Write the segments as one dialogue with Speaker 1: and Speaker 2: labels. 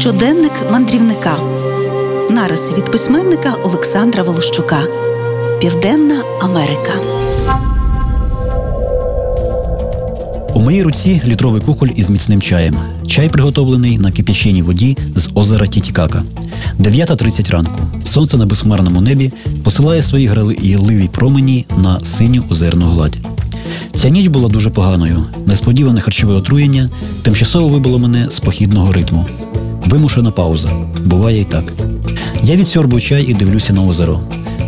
Speaker 1: Щоденник мандрівника. Нариси від письменника Олександра Волощука. Південна Америка.
Speaker 2: У моїй руці літровий кухоль із міцним чаєм. Чай приготовлений на кип'яченій воді з озера Тітікака. 9.30 ранку. Сонце на безхмарному небі посилає свої граливі промені на синю озерну гладь. Ця ніч була дуже поганою. Несподіване харчове отруєння тимчасово вибило мене з похідного ритму. Вимушена пауза. Буває і так. Я відсьорбую чай і дивлюся на озеро.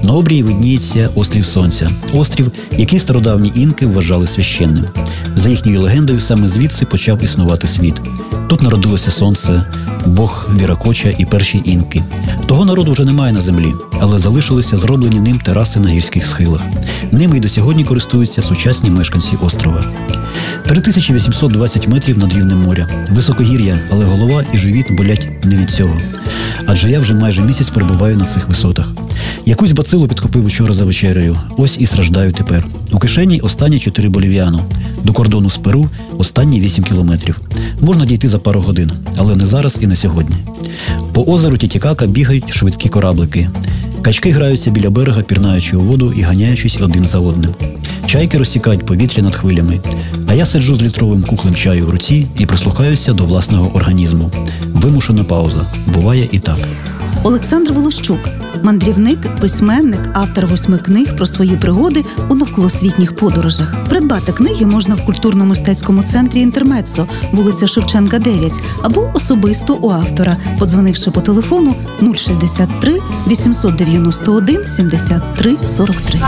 Speaker 2: На обрії видніється острів Сонця, острів, який стародавні інки вважали священним. За їхньою легендою, саме звідси почав існувати світ. Тут народилося сонце, Бог Віракоча і перші інки. Того народу вже немає на землі, але залишилися зроблені ним тераси на гірських схилах. Ними й до сьогодні користуються сучасні мешканці острова. 3820 метрів над рівнем моря. Високогір'я, але голова і живіт болять не від цього. Адже я вже майже місяць перебуваю на цих висотах. Якусь бацилу підхопив учора за вечерею. Ось і страждаю тепер. У кишені останні 4 болів'яну. До кордону з Перу останні 8 кілометрів. Можна дійти за пару годин, але не зараз і не сьогодні. По озеру Тітікака бігають швидкі кораблики. Качки граються біля берега, пірнаючи у воду і ганяючись один за одним. Чайки розсікають повітря над хвилями. А я сиджу з літровим кухлем чаю в руці і прислухаюся до власного організму. Вимушена пауза. Буває і так.
Speaker 1: Олександр Волощук, мандрівник, письменник, автор восьми книг про свої пригоди у навколосвітніх подорожах. Придбати книги можна в культурно-мистецькому центрі Інтермецо, вулиця Шевченка, 9, або особисто у автора, подзвонивши по телефону 063 891 73 43.